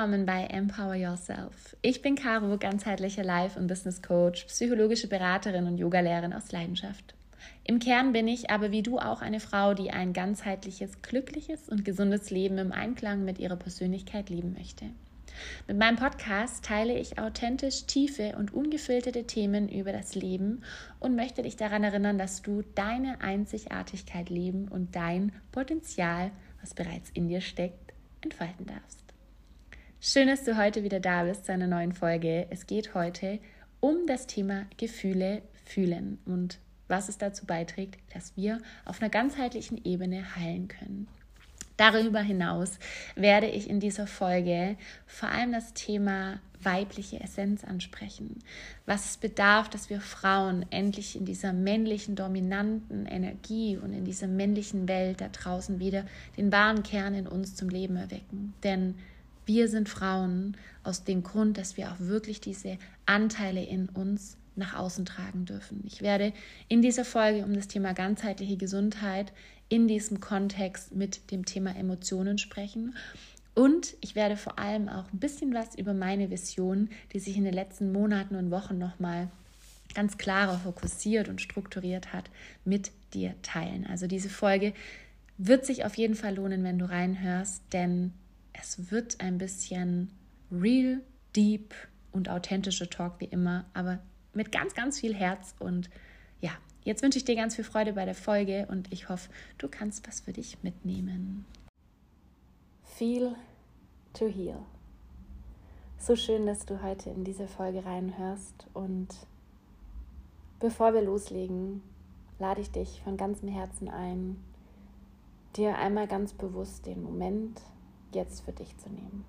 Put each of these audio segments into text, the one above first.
Willkommen bei Empower Yourself. Ich bin Caro, ganzheitlicher Life- und Business Coach, psychologische Beraterin und Yogalehrerin aus Leidenschaft. Im Kern bin ich aber wie du auch eine Frau, die ein ganzheitliches, glückliches und gesundes Leben im Einklang mit ihrer Persönlichkeit leben möchte. Mit meinem Podcast teile ich authentisch tiefe und ungefilterte Themen über das Leben und möchte dich daran erinnern, dass du deine Einzigartigkeit leben und dein Potenzial, was bereits in dir steckt, entfalten darfst. Schön, dass du heute wieder da bist zu einer neuen Folge. Es geht heute um das Thema Gefühle fühlen und was es dazu beiträgt, dass wir auf einer ganzheitlichen Ebene heilen können. Darüber hinaus werde ich in dieser Folge vor allem das Thema weibliche Essenz ansprechen. Was es bedarf, dass wir Frauen endlich in dieser männlichen, dominanten Energie und in dieser männlichen Welt da draußen wieder den wahren Kern in uns zum Leben erwecken. Denn wir sind Frauen aus dem Grund, dass wir auch wirklich diese Anteile in uns nach außen tragen dürfen. Ich werde in dieser Folge um das Thema ganzheitliche Gesundheit in diesem Kontext mit dem Thema Emotionen sprechen. Und ich werde vor allem auch ein bisschen was über meine Vision, die sich in den letzten Monaten und Wochen nochmal ganz klarer fokussiert und strukturiert hat, mit dir teilen. Also diese Folge wird sich auf jeden Fall lohnen, wenn du reinhörst, denn es wird ein bisschen real, deep und authentische Talk wie immer, aber mit ganz, ganz viel Herz. Und ja, jetzt wünsche ich dir ganz viel Freude bei der Folge und ich hoffe, du kannst was für dich mitnehmen. Feel to heal. So schön, dass du heute in diese Folge reinhörst. Und bevor wir loslegen, lade ich dich von ganzem Herzen ein, dir einmal ganz bewusst den Moment jetzt für dich zu nehmen.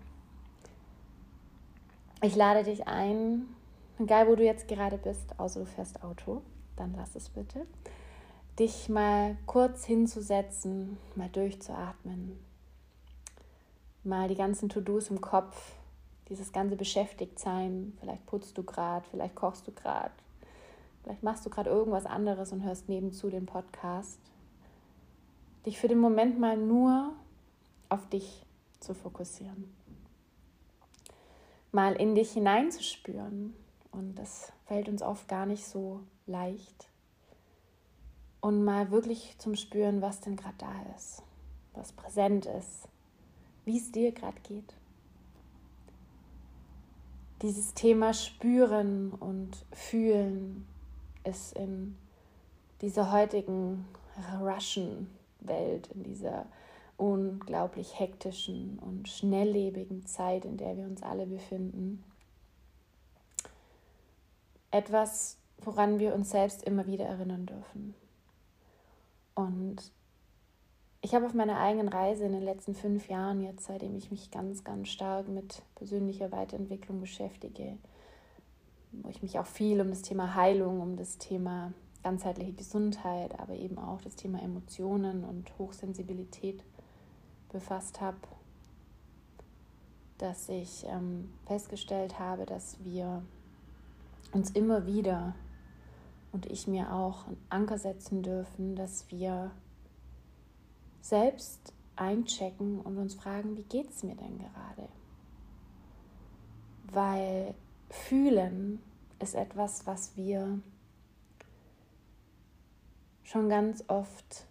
Ich lade dich ein, egal wo du jetzt gerade bist, außer du fährst Auto, dann lass es bitte, dich mal kurz hinzusetzen, mal durchzuatmen, mal die ganzen To-Dos im Kopf, dieses ganze Beschäftigtsein, vielleicht putzt du gerade, vielleicht kochst du gerade, vielleicht machst du gerade irgendwas anderes und hörst nebenzu den Podcast, dich für den Moment mal nur auf dich zu fokussieren. Mal in dich hineinzuspüren. Und das fällt uns oft gar nicht so leicht. Und mal wirklich zum Spüren, was denn gerade da ist, was präsent ist, wie es dir gerade geht. Dieses Thema Spüren und Fühlen ist in dieser heutigen Russian-Welt, in dieser unglaublich hektischen und schnelllebigen Zeit, in der wir uns alle befinden. Etwas, woran wir uns selbst immer wieder erinnern dürfen. Und ich habe auf meiner eigenen Reise in den letzten fünf Jahren, jetzt seitdem ich mich ganz, ganz stark mit persönlicher Weiterentwicklung beschäftige, wo ich mich auch viel um das Thema Heilung, um das Thema ganzheitliche Gesundheit, aber eben auch das Thema Emotionen und Hochsensibilität befasst habe, dass ich ähm, festgestellt habe, dass wir uns immer wieder und ich mir auch einen Anker setzen dürfen, dass wir selbst einchecken und uns fragen, wie geht es mir denn gerade? Weil fühlen ist etwas, was wir schon ganz oft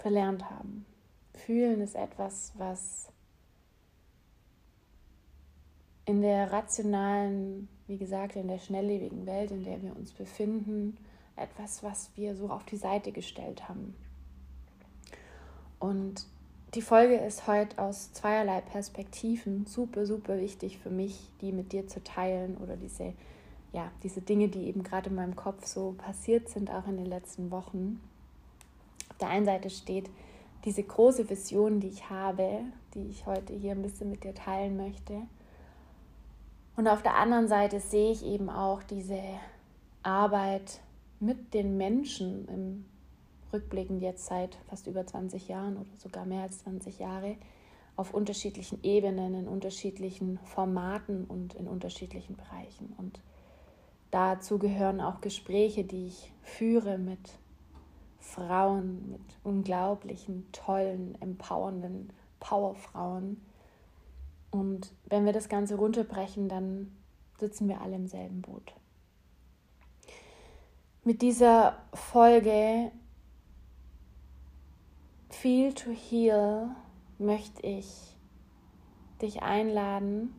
verlernt haben. Fühlen ist etwas, was in der rationalen, wie gesagt, in der schnelllebigen Welt, in der wir uns befinden, etwas, was wir so auf die Seite gestellt haben. Und die Folge ist heute aus zweierlei Perspektiven super, super wichtig für mich, die mit dir zu teilen oder diese, ja, diese Dinge, die eben gerade in meinem Kopf so passiert sind, auch in den letzten Wochen der einen Seite steht diese große Vision, die ich habe, die ich heute hier ein bisschen mit dir teilen möchte. Und auf der anderen Seite sehe ich eben auch diese Arbeit mit den Menschen im Rückblickend jetzt seit fast über 20 Jahren oder sogar mehr als 20 Jahre auf unterschiedlichen Ebenen, in unterschiedlichen Formaten und in unterschiedlichen Bereichen. Und dazu gehören auch Gespräche, die ich führe mit Frauen mit unglaublichen, tollen, empowernden Powerfrauen. Und wenn wir das Ganze runterbrechen, dann sitzen wir alle im selben Boot. Mit dieser Folge Feel to Heal möchte ich dich einladen,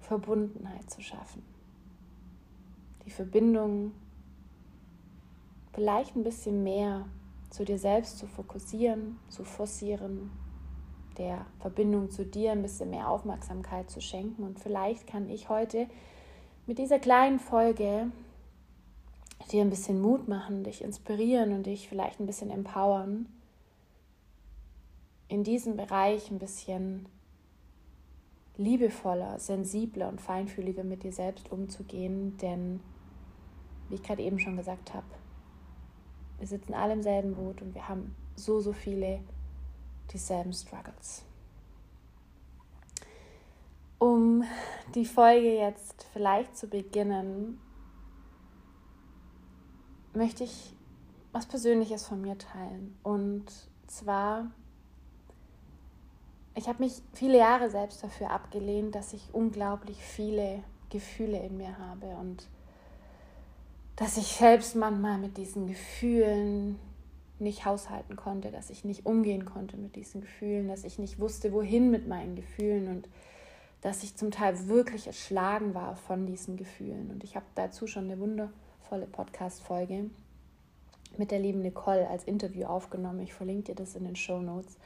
Verbundenheit zu schaffen. Die Verbindung vielleicht ein bisschen mehr zu dir selbst zu fokussieren, zu forcieren, der Verbindung zu dir ein bisschen mehr Aufmerksamkeit zu schenken. Und vielleicht kann ich heute mit dieser kleinen Folge dir ein bisschen Mut machen, dich inspirieren und dich vielleicht ein bisschen empowern, in diesem Bereich ein bisschen liebevoller, sensibler und feinfühliger mit dir selbst umzugehen, denn wie ich gerade eben schon gesagt habe, wir sitzen alle im selben Boot und wir haben so, so viele dieselben Struggles. Um die Folge jetzt vielleicht zu beginnen, möchte ich was Persönliches von mir teilen. Und zwar, ich habe mich viele Jahre selbst dafür abgelehnt, dass ich unglaublich viele Gefühle in mir habe und dass ich selbst manchmal mit diesen Gefühlen nicht haushalten konnte, dass ich nicht umgehen konnte mit diesen Gefühlen, dass ich nicht wusste, wohin mit meinen Gefühlen und dass ich zum Teil wirklich erschlagen war von diesen Gefühlen. Und ich habe dazu schon eine wundervolle Podcast-Folge mit der lieben Nicole als Interview aufgenommen. Ich verlinke dir das in den Show Notes.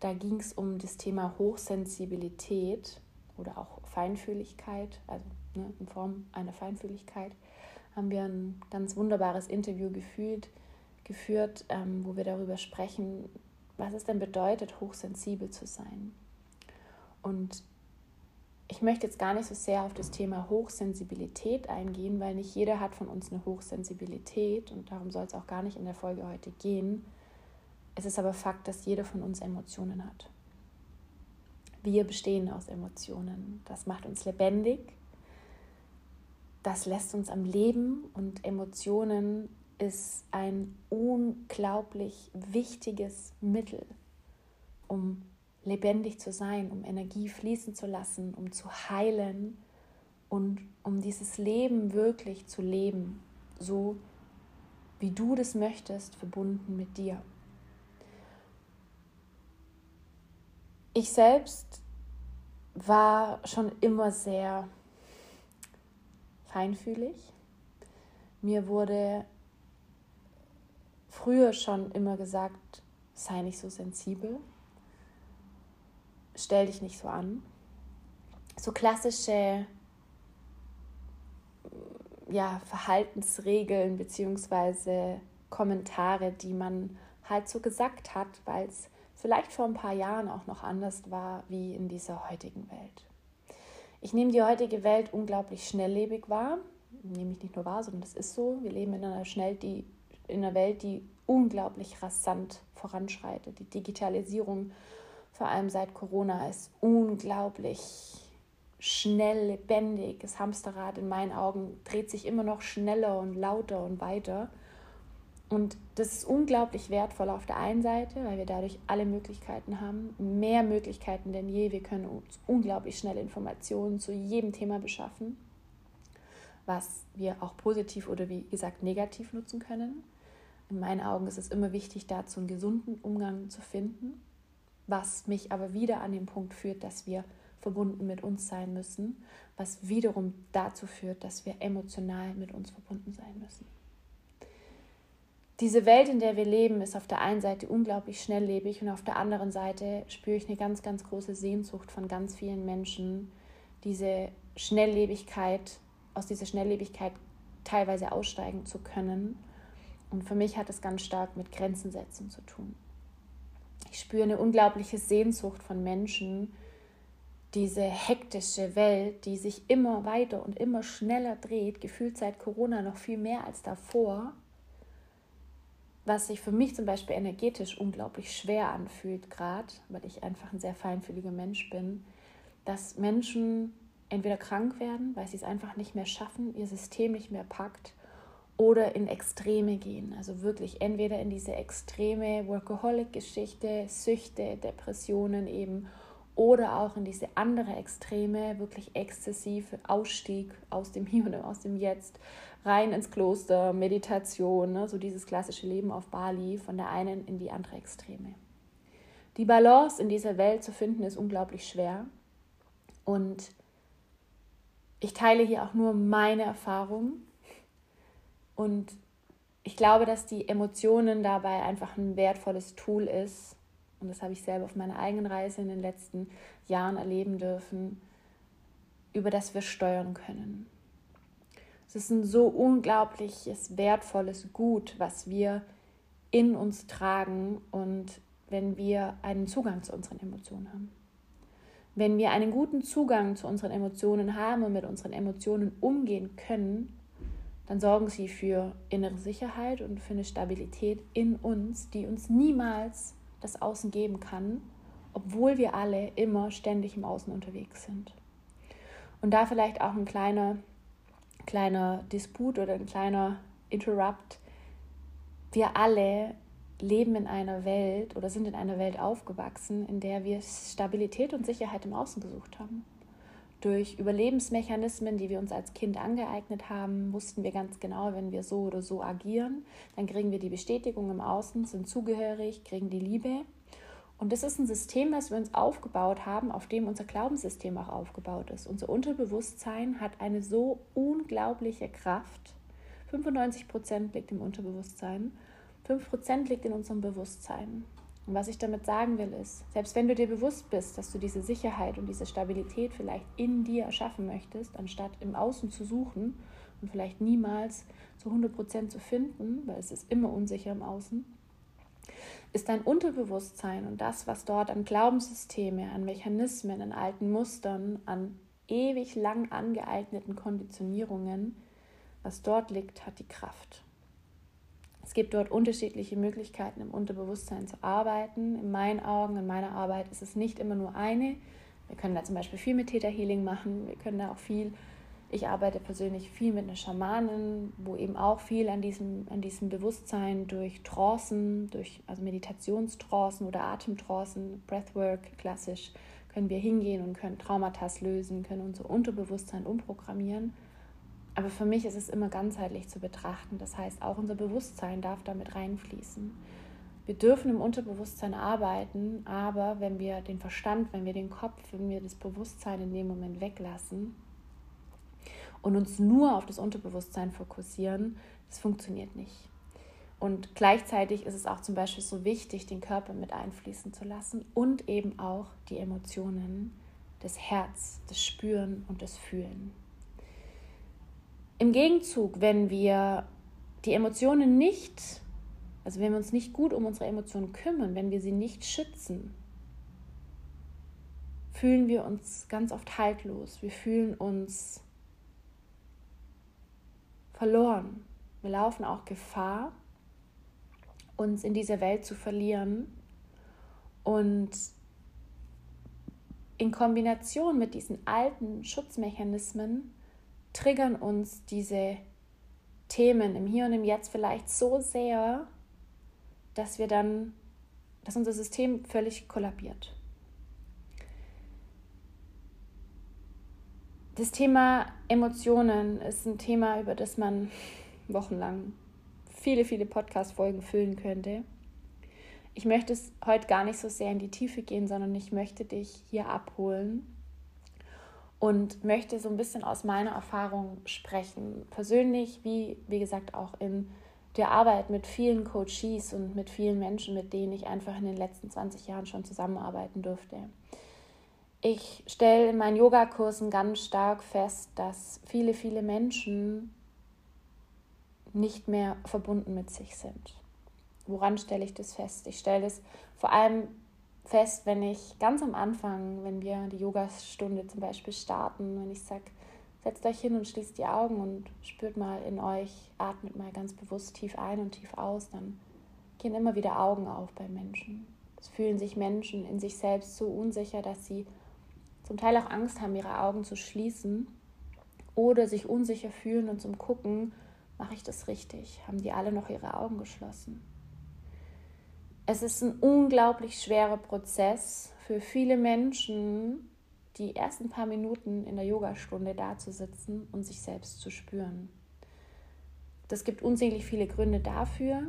Da ging es um das Thema Hochsensibilität oder auch Feinfühligkeit, also ne, in Form einer Feinfühligkeit haben wir ein ganz wunderbares Interview gefühlt, geführt, ähm, wo wir darüber sprechen, was es denn bedeutet, hochsensibel zu sein. Und ich möchte jetzt gar nicht so sehr auf das Thema Hochsensibilität eingehen, weil nicht jeder hat von uns eine Hochsensibilität und darum soll es auch gar nicht in der Folge heute gehen. Es ist aber Fakt, dass jeder von uns Emotionen hat. Wir bestehen aus Emotionen. Das macht uns lebendig das lässt uns am Leben und Emotionen ist ein unglaublich wichtiges Mittel, um lebendig zu sein, um Energie fließen zu lassen, um zu heilen und um dieses Leben wirklich zu leben, so wie du das möchtest, verbunden mit dir. Ich selbst war schon immer sehr feinfühlig. Mir wurde früher schon immer gesagt, sei nicht so sensibel, stell dich nicht so an. So klassische ja, Verhaltensregeln bzw. Kommentare, die man halt so gesagt hat, weil es vielleicht vor ein paar Jahren auch noch anders war wie in dieser heutigen Welt. Ich nehme die heutige Welt unglaublich schnelllebig wahr. Nehme ich nicht nur wahr, sondern das ist so. Wir leben in einer, schnell, die, in einer Welt, die unglaublich rasant voranschreitet. Die Digitalisierung, vor allem seit Corona, ist unglaublich schnell, lebendig. Das Hamsterrad in meinen Augen dreht sich immer noch schneller und lauter und weiter. Und das ist unglaublich wertvoll auf der einen Seite, weil wir dadurch alle Möglichkeiten haben, mehr Möglichkeiten denn je. Wir können uns unglaublich schnell Informationen zu jedem Thema beschaffen, was wir auch positiv oder wie gesagt negativ nutzen können. In meinen Augen ist es immer wichtig, dazu einen gesunden Umgang zu finden, was mich aber wieder an den Punkt führt, dass wir verbunden mit uns sein müssen, was wiederum dazu führt, dass wir emotional mit uns verbunden sein müssen diese Welt, in der wir leben, ist auf der einen Seite unglaublich schnelllebig und auf der anderen Seite spüre ich eine ganz, ganz große Sehnsucht von ganz vielen Menschen, diese Schnelllebigkeit, aus dieser Schnelllebigkeit teilweise aussteigen zu können. Und für mich hat es ganz stark mit Grenzen setzen zu tun. Ich spüre eine unglaubliche Sehnsucht von Menschen, diese hektische Welt, die sich immer weiter und immer schneller dreht, gefühlt seit Corona noch viel mehr als davor, was sich für mich zum Beispiel energetisch unglaublich schwer anfühlt, gerade weil ich einfach ein sehr feinfühliger Mensch bin, dass Menschen entweder krank werden, weil sie es einfach nicht mehr schaffen, ihr System nicht mehr packt, oder in Extreme gehen. Also wirklich entweder in diese extreme Workaholic-Geschichte, Süchte, Depressionen eben oder auch in diese andere Extreme, wirklich exzessive Ausstieg aus dem Hier und aus dem Jetzt, rein ins Kloster, Meditation, ne? so dieses klassische Leben auf Bali, von der einen in die andere Extreme. Die Balance in dieser Welt zu finden ist unglaublich schwer und ich teile hier auch nur meine Erfahrung und ich glaube, dass die Emotionen dabei einfach ein wertvolles Tool ist. Und das habe ich selber auf meiner eigenen Reise in den letzten Jahren erleben dürfen, über das wir steuern können. Es ist ein so unglaubliches, wertvolles Gut, was wir in uns tragen und wenn wir einen Zugang zu unseren Emotionen haben. Wenn wir einen guten Zugang zu unseren Emotionen haben und mit unseren Emotionen umgehen können, dann sorgen sie für innere Sicherheit und für eine Stabilität in uns, die uns niemals das Außen geben kann, obwohl wir alle immer ständig im Außen unterwegs sind. Und da vielleicht auch ein kleiner, kleiner Disput oder ein kleiner Interrupt. Wir alle leben in einer Welt oder sind in einer Welt aufgewachsen, in der wir Stabilität und Sicherheit im Außen gesucht haben. Durch Überlebensmechanismen, die wir uns als Kind angeeignet haben, wussten wir ganz genau, wenn wir so oder so agieren, dann kriegen wir die Bestätigung im Außen, sind zugehörig, kriegen die Liebe. Und das ist ein System, was wir uns aufgebaut haben, auf dem unser Glaubenssystem auch aufgebaut ist. Unser Unterbewusstsein hat eine so unglaubliche Kraft. 95 Prozent liegt im Unterbewusstsein, 5 Prozent liegt in unserem Bewusstsein. Und was ich damit sagen will, ist, selbst wenn du dir bewusst bist, dass du diese Sicherheit und diese Stabilität vielleicht in dir erschaffen möchtest, anstatt im Außen zu suchen und vielleicht niemals zu 100% zu finden, weil es ist immer unsicher im Außen, ist dein Unterbewusstsein und das, was dort an Glaubenssysteme, an Mechanismen, an alten Mustern, an ewig lang angeeigneten Konditionierungen, was dort liegt, hat die Kraft. Es gibt dort unterschiedliche Möglichkeiten, im Unterbewusstsein zu arbeiten. In meinen Augen, in meiner Arbeit ist es nicht immer nur eine. Wir können da zum Beispiel viel mit Theta Healing machen. Wir können da auch viel, ich arbeite persönlich viel mit einer Schamanin, wo eben auch viel an diesem, an diesem Bewusstsein durch Trancen, durch also Meditationstrancen oder Atemtrancen, Breathwork klassisch, können wir hingehen und können Traumata lösen, können unser Unterbewusstsein umprogrammieren. Aber für mich ist es immer ganzheitlich zu betrachten. Das heißt, auch unser Bewusstsein darf damit reinfließen. Wir dürfen im Unterbewusstsein arbeiten, aber wenn wir den Verstand, wenn wir den Kopf, wenn wir das Bewusstsein in dem Moment weglassen und uns nur auf das Unterbewusstsein fokussieren, das funktioniert nicht. Und gleichzeitig ist es auch zum Beispiel so wichtig, den Körper mit einfließen zu lassen und eben auch die Emotionen, das Herz, das Spüren und das Fühlen. Im Gegenzug, wenn wir die Emotionen nicht, also wenn wir uns nicht gut um unsere Emotionen kümmern, wenn wir sie nicht schützen, fühlen wir uns ganz oft haltlos. Wir fühlen uns verloren. Wir laufen auch Gefahr, uns in dieser Welt zu verlieren. Und in Kombination mit diesen alten Schutzmechanismen triggern uns diese Themen im Hier und im Jetzt vielleicht so sehr, dass wir dann, dass unser System völlig kollabiert. Das Thema Emotionen ist ein Thema, über das man wochenlang viele, viele Podcast-Folgen füllen könnte. Ich möchte es heute gar nicht so sehr in die Tiefe gehen, sondern ich möchte dich hier abholen und möchte so ein bisschen aus meiner Erfahrung sprechen. Persönlich, wie, wie gesagt, auch in der Arbeit mit vielen Coaches und mit vielen Menschen, mit denen ich einfach in den letzten 20 Jahren schon zusammenarbeiten durfte. Ich stelle in meinen Yogakursen ganz stark fest, dass viele, viele Menschen nicht mehr verbunden mit sich sind. Woran stelle ich das fest? Ich stelle es vor allem fest, wenn ich ganz am Anfang, wenn wir die Yogastunde zum Beispiel starten, wenn ich sage, setzt euch hin und schließt die Augen und spürt mal in euch, atmet mal ganz bewusst tief ein und tief aus, dann gehen immer wieder Augen auf bei Menschen. Es fühlen sich Menschen in sich selbst so unsicher, dass sie zum Teil auch Angst haben, ihre Augen zu schließen oder sich unsicher fühlen und zum Gucken Mache ich das richtig? Haben die alle noch ihre Augen geschlossen? Es ist ein unglaublich schwerer Prozess für viele Menschen, die ersten paar Minuten in der Yogastunde da zu sitzen und sich selbst zu spüren. Das gibt unsäglich viele Gründe dafür.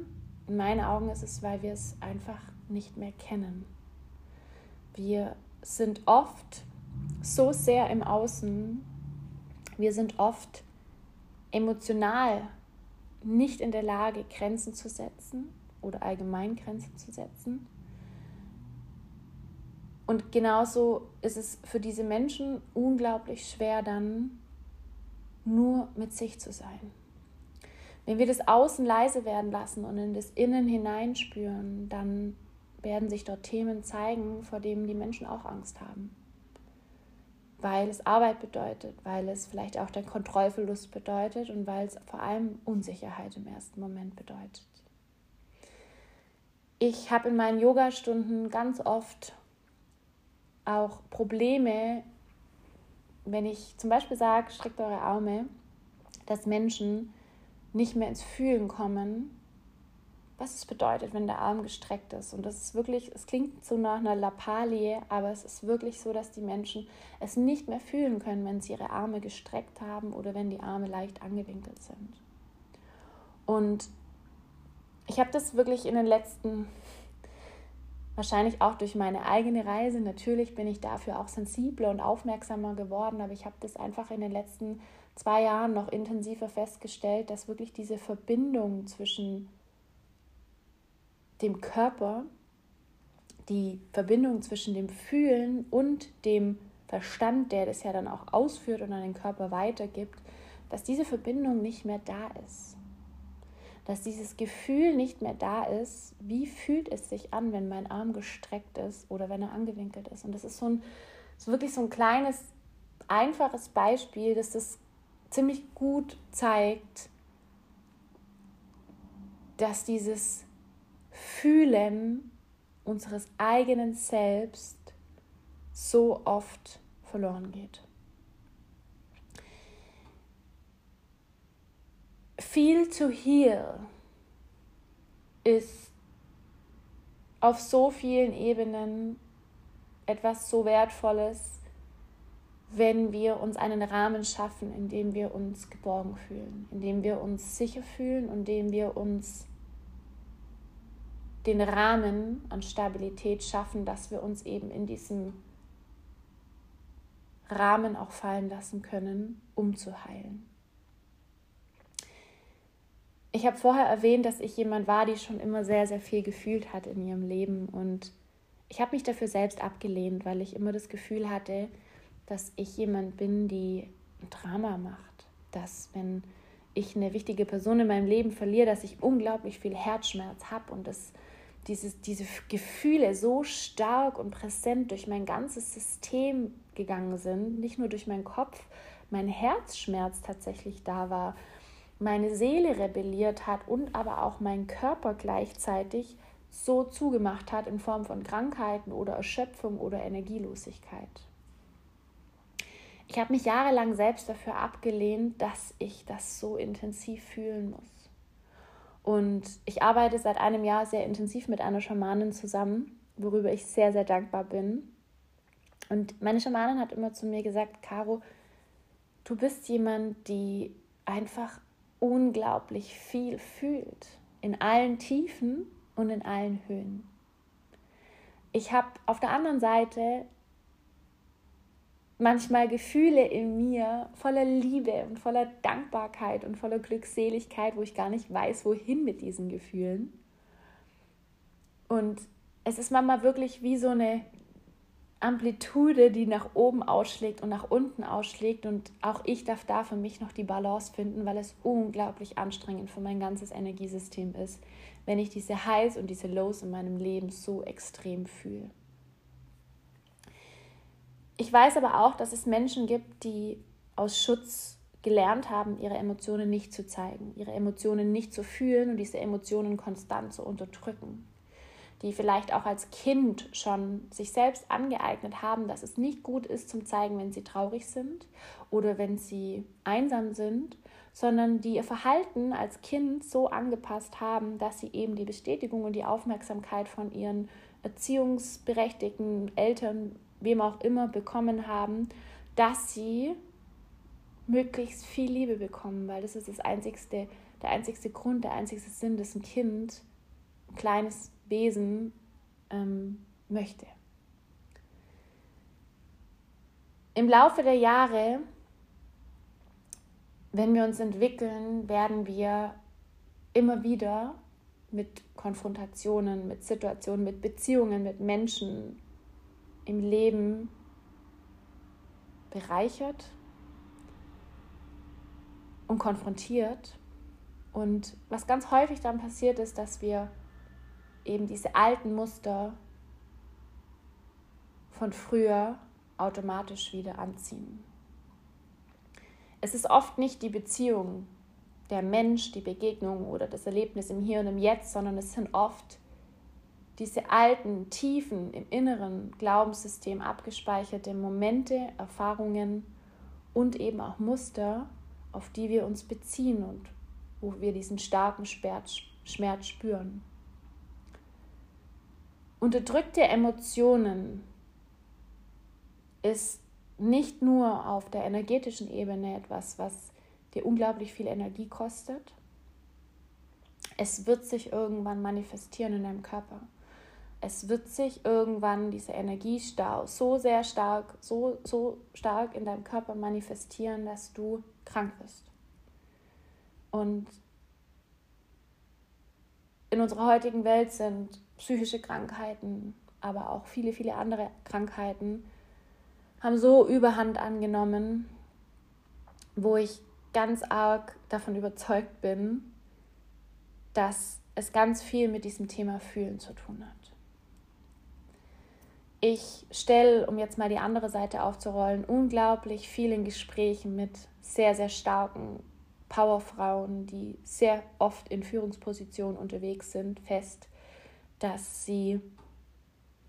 In meinen Augen ist es, weil wir es einfach nicht mehr kennen. Wir sind oft so sehr im Außen, wir sind oft emotional nicht in der Lage, Grenzen zu setzen oder allgemein Grenzen zu setzen. Und genauso ist es für diese Menschen unglaublich schwer, dann nur mit sich zu sein. Wenn wir das Außen leise werden lassen und in das Innen hineinspüren, dann werden sich dort Themen zeigen, vor denen die Menschen auch Angst haben. Weil es Arbeit bedeutet, weil es vielleicht auch der Kontrollverlust bedeutet und weil es vor allem Unsicherheit im ersten Moment bedeutet. Ich habe in meinen Yogastunden ganz oft auch Probleme, wenn ich zum Beispiel sage, streckt eure Arme, dass Menschen nicht mehr ins Fühlen kommen, was es bedeutet, wenn der Arm gestreckt ist. Und das ist wirklich, es klingt so nach einer Lappalie, aber es ist wirklich so, dass die Menschen es nicht mehr fühlen können, wenn sie ihre Arme gestreckt haben oder wenn die Arme leicht angewinkelt sind. Und ich habe das wirklich in den letzten, wahrscheinlich auch durch meine eigene Reise, natürlich bin ich dafür auch sensibler und aufmerksamer geworden, aber ich habe das einfach in den letzten zwei Jahren noch intensiver festgestellt, dass wirklich diese Verbindung zwischen dem Körper, die Verbindung zwischen dem Fühlen und dem Verstand, der das ja dann auch ausführt und an den Körper weitergibt, dass diese Verbindung nicht mehr da ist dass dieses Gefühl nicht mehr da ist, wie fühlt es sich an, wenn mein Arm gestreckt ist oder wenn er angewinkelt ist. Und das ist so ein, so wirklich so ein kleines, einfaches Beispiel, das das ziemlich gut zeigt, dass dieses Fühlen unseres eigenen Selbst so oft verloren geht. Feel to Heal ist auf so vielen Ebenen etwas so Wertvolles, wenn wir uns einen Rahmen schaffen, in dem wir uns geborgen fühlen, in dem wir uns sicher fühlen und in dem wir uns den Rahmen an Stabilität schaffen, dass wir uns eben in diesem Rahmen auch fallen lassen können, um zu heilen. Ich habe vorher erwähnt, dass ich jemand war, die schon immer sehr, sehr viel gefühlt hat in ihrem Leben. Und ich habe mich dafür selbst abgelehnt, weil ich immer das Gefühl hatte, dass ich jemand bin, die ein Drama macht. Dass wenn ich eine wichtige Person in meinem Leben verliere, dass ich unglaublich viel Herzschmerz habe und dass dieses, diese Gefühle so stark und präsent durch mein ganzes System gegangen sind, nicht nur durch meinen Kopf, mein Herzschmerz tatsächlich da war meine Seele rebelliert hat und aber auch mein Körper gleichzeitig so zugemacht hat in Form von Krankheiten oder Erschöpfung oder Energielosigkeit. Ich habe mich jahrelang selbst dafür abgelehnt, dass ich das so intensiv fühlen muss. Und ich arbeite seit einem Jahr sehr intensiv mit einer Schamanin zusammen, worüber ich sehr, sehr dankbar bin. Und meine Schamanin hat immer zu mir gesagt, Caro, du bist jemand, die einfach unglaublich viel fühlt, in allen Tiefen und in allen Höhen. Ich habe auf der anderen Seite manchmal Gefühle in mir voller Liebe und voller Dankbarkeit und voller Glückseligkeit, wo ich gar nicht weiß, wohin mit diesen Gefühlen. Und es ist manchmal wirklich wie so eine Amplitude, die nach oben ausschlägt und nach unten ausschlägt. Und auch ich darf da für mich noch die Balance finden, weil es unglaublich anstrengend für mein ganzes Energiesystem ist, wenn ich diese Highs und diese Lows in meinem Leben so extrem fühle. Ich weiß aber auch, dass es Menschen gibt, die aus Schutz gelernt haben, ihre Emotionen nicht zu zeigen, ihre Emotionen nicht zu fühlen und diese Emotionen konstant zu unterdrücken. Die vielleicht auch als Kind schon sich selbst angeeignet haben, dass es nicht gut ist zum Zeigen, wenn sie traurig sind oder wenn sie einsam sind, sondern die ihr Verhalten als Kind so angepasst haben, dass sie eben die Bestätigung und die Aufmerksamkeit von ihren erziehungsberechtigten Eltern, wem auch immer, bekommen haben, dass sie möglichst viel Liebe bekommen, weil das ist das einzigste, der einzigste Grund, der einzigste Sinn, dass ein Kind, ein kleines Wesen ähm, möchte. Im Laufe der Jahre, wenn wir uns entwickeln, werden wir immer wieder mit Konfrontationen, mit Situationen, mit Beziehungen, mit Menschen im Leben bereichert und konfrontiert. Und was ganz häufig dann passiert ist, dass wir eben diese alten Muster von früher automatisch wieder anziehen. Es ist oft nicht die Beziehung, der Mensch, die Begegnung oder das Erlebnis im Hier und im Jetzt, sondern es sind oft diese alten, tiefen, im inneren Glaubenssystem abgespeicherte Momente, Erfahrungen und eben auch Muster, auf die wir uns beziehen und wo wir diesen starken Schmerz spüren. Unterdrückte Emotionen ist nicht nur auf der energetischen Ebene etwas, was dir unglaublich viel Energie kostet. Es wird sich irgendwann manifestieren in deinem Körper. Es wird sich irgendwann dieser Energiestau so sehr stark, so, so stark in deinem Körper manifestieren, dass du krank wirst. Und in unserer heutigen Welt sind psychische Krankheiten, aber auch viele, viele andere Krankheiten, haben so Überhand angenommen, wo ich ganz arg davon überzeugt bin, dass es ganz viel mit diesem Thema Fühlen zu tun hat. Ich stelle, um jetzt mal die andere Seite aufzurollen, unglaublich vielen Gesprächen mit sehr, sehr starken Powerfrauen, die sehr oft in Führungspositionen unterwegs sind, fest, dass sie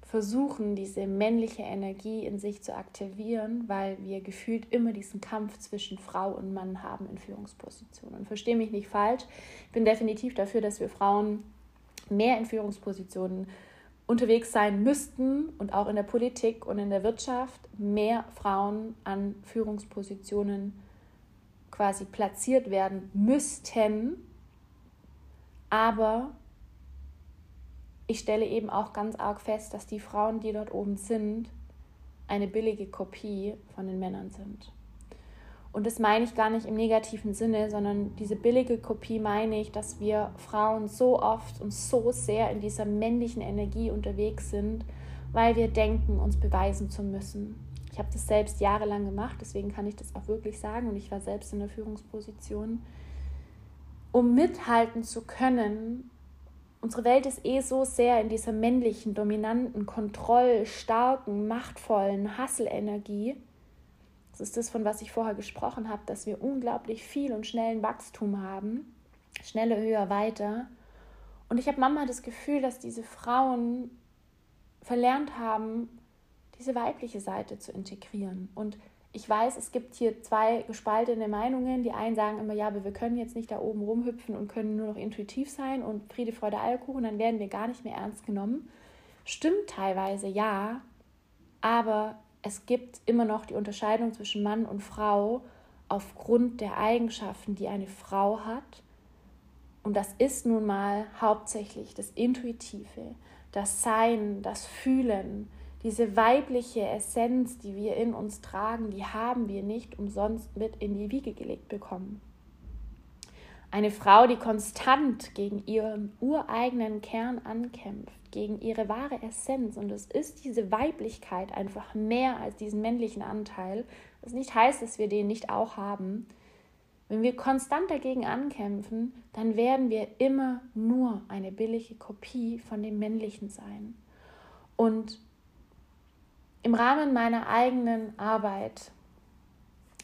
versuchen, diese männliche Energie in sich zu aktivieren, weil wir gefühlt immer diesen Kampf zwischen Frau und Mann haben in Führungspositionen. Und verstehe mich nicht falsch, ich bin definitiv dafür, dass wir Frauen mehr in Führungspositionen unterwegs sein müssten und auch in der Politik und in der Wirtschaft mehr Frauen an Führungspositionen quasi platziert werden müssten. Aber ich stelle eben auch ganz arg fest, dass die Frauen, die dort oben sind, eine billige Kopie von den Männern sind. Und das meine ich gar nicht im negativen Sinne, sondern diese billige Kopie meine ich, dass wir Frauen so oft und so sehr in dieser männlichen Energie unterwegs sind, weil wir denken, uns beweisen zu müssen. Ich habe das selbst jahrelang gemacht, deswegen kann ich das auch wirklich sagen und ich war selbst in der Führungsposition. Um mithalten zu können, Unsere Welt ist eh so sehr in dieser männlichen, dominanten, kontrollstarken, machtvollen Hasselenergie. Das ist das, von was ich vorher gesprochen habe, dass wir unglaublich viel und schnellen Wachstum haben. Schneller, höher, weiter. Und ich habe manchmal das Gefühl, dass diese Frauen verlernt haben, diese weibliche Seite zu integrieren. Und ich weiß, es gibt hier zwei gespaltene Meinungen. Die einen sagen immer, ja, aber wir können jetzt nicht da oben rumhüpfen und können nur noch intuitiv sein und Friede, Freude, Eierkuchen, dann werden wir gar nicht mehr ernst genommen. Stimmt teilweise, ja, aber es gibt immer noch die Unterscheidung zwischen Mann und Frau aufgrund der Eigenschaften, die eine Frau hat. Und das ist nun mal hauptsächlich das Intuitive, das Sein, das Fühlen, diese weibliche Essenz, die wir in uns tragen, die haben wir nicht umsonst mit in die Wiege gelegt bekommen. Eine Frau, die konstant gegen ihren ureigenen Kern ankämpft, gegen ihre wahre Essenz, und es ist diese Weiblichkeit einfach mehr als diesen männlichen Anteil, was nicht heißt, dass wir den nicht auch haben. Wenn wir konstant dagegen ankämpfen, dann werden wir immer nur eine billige Kopie von dem Männlichen sein. Und im Rahmen meiner eigenen Arbeit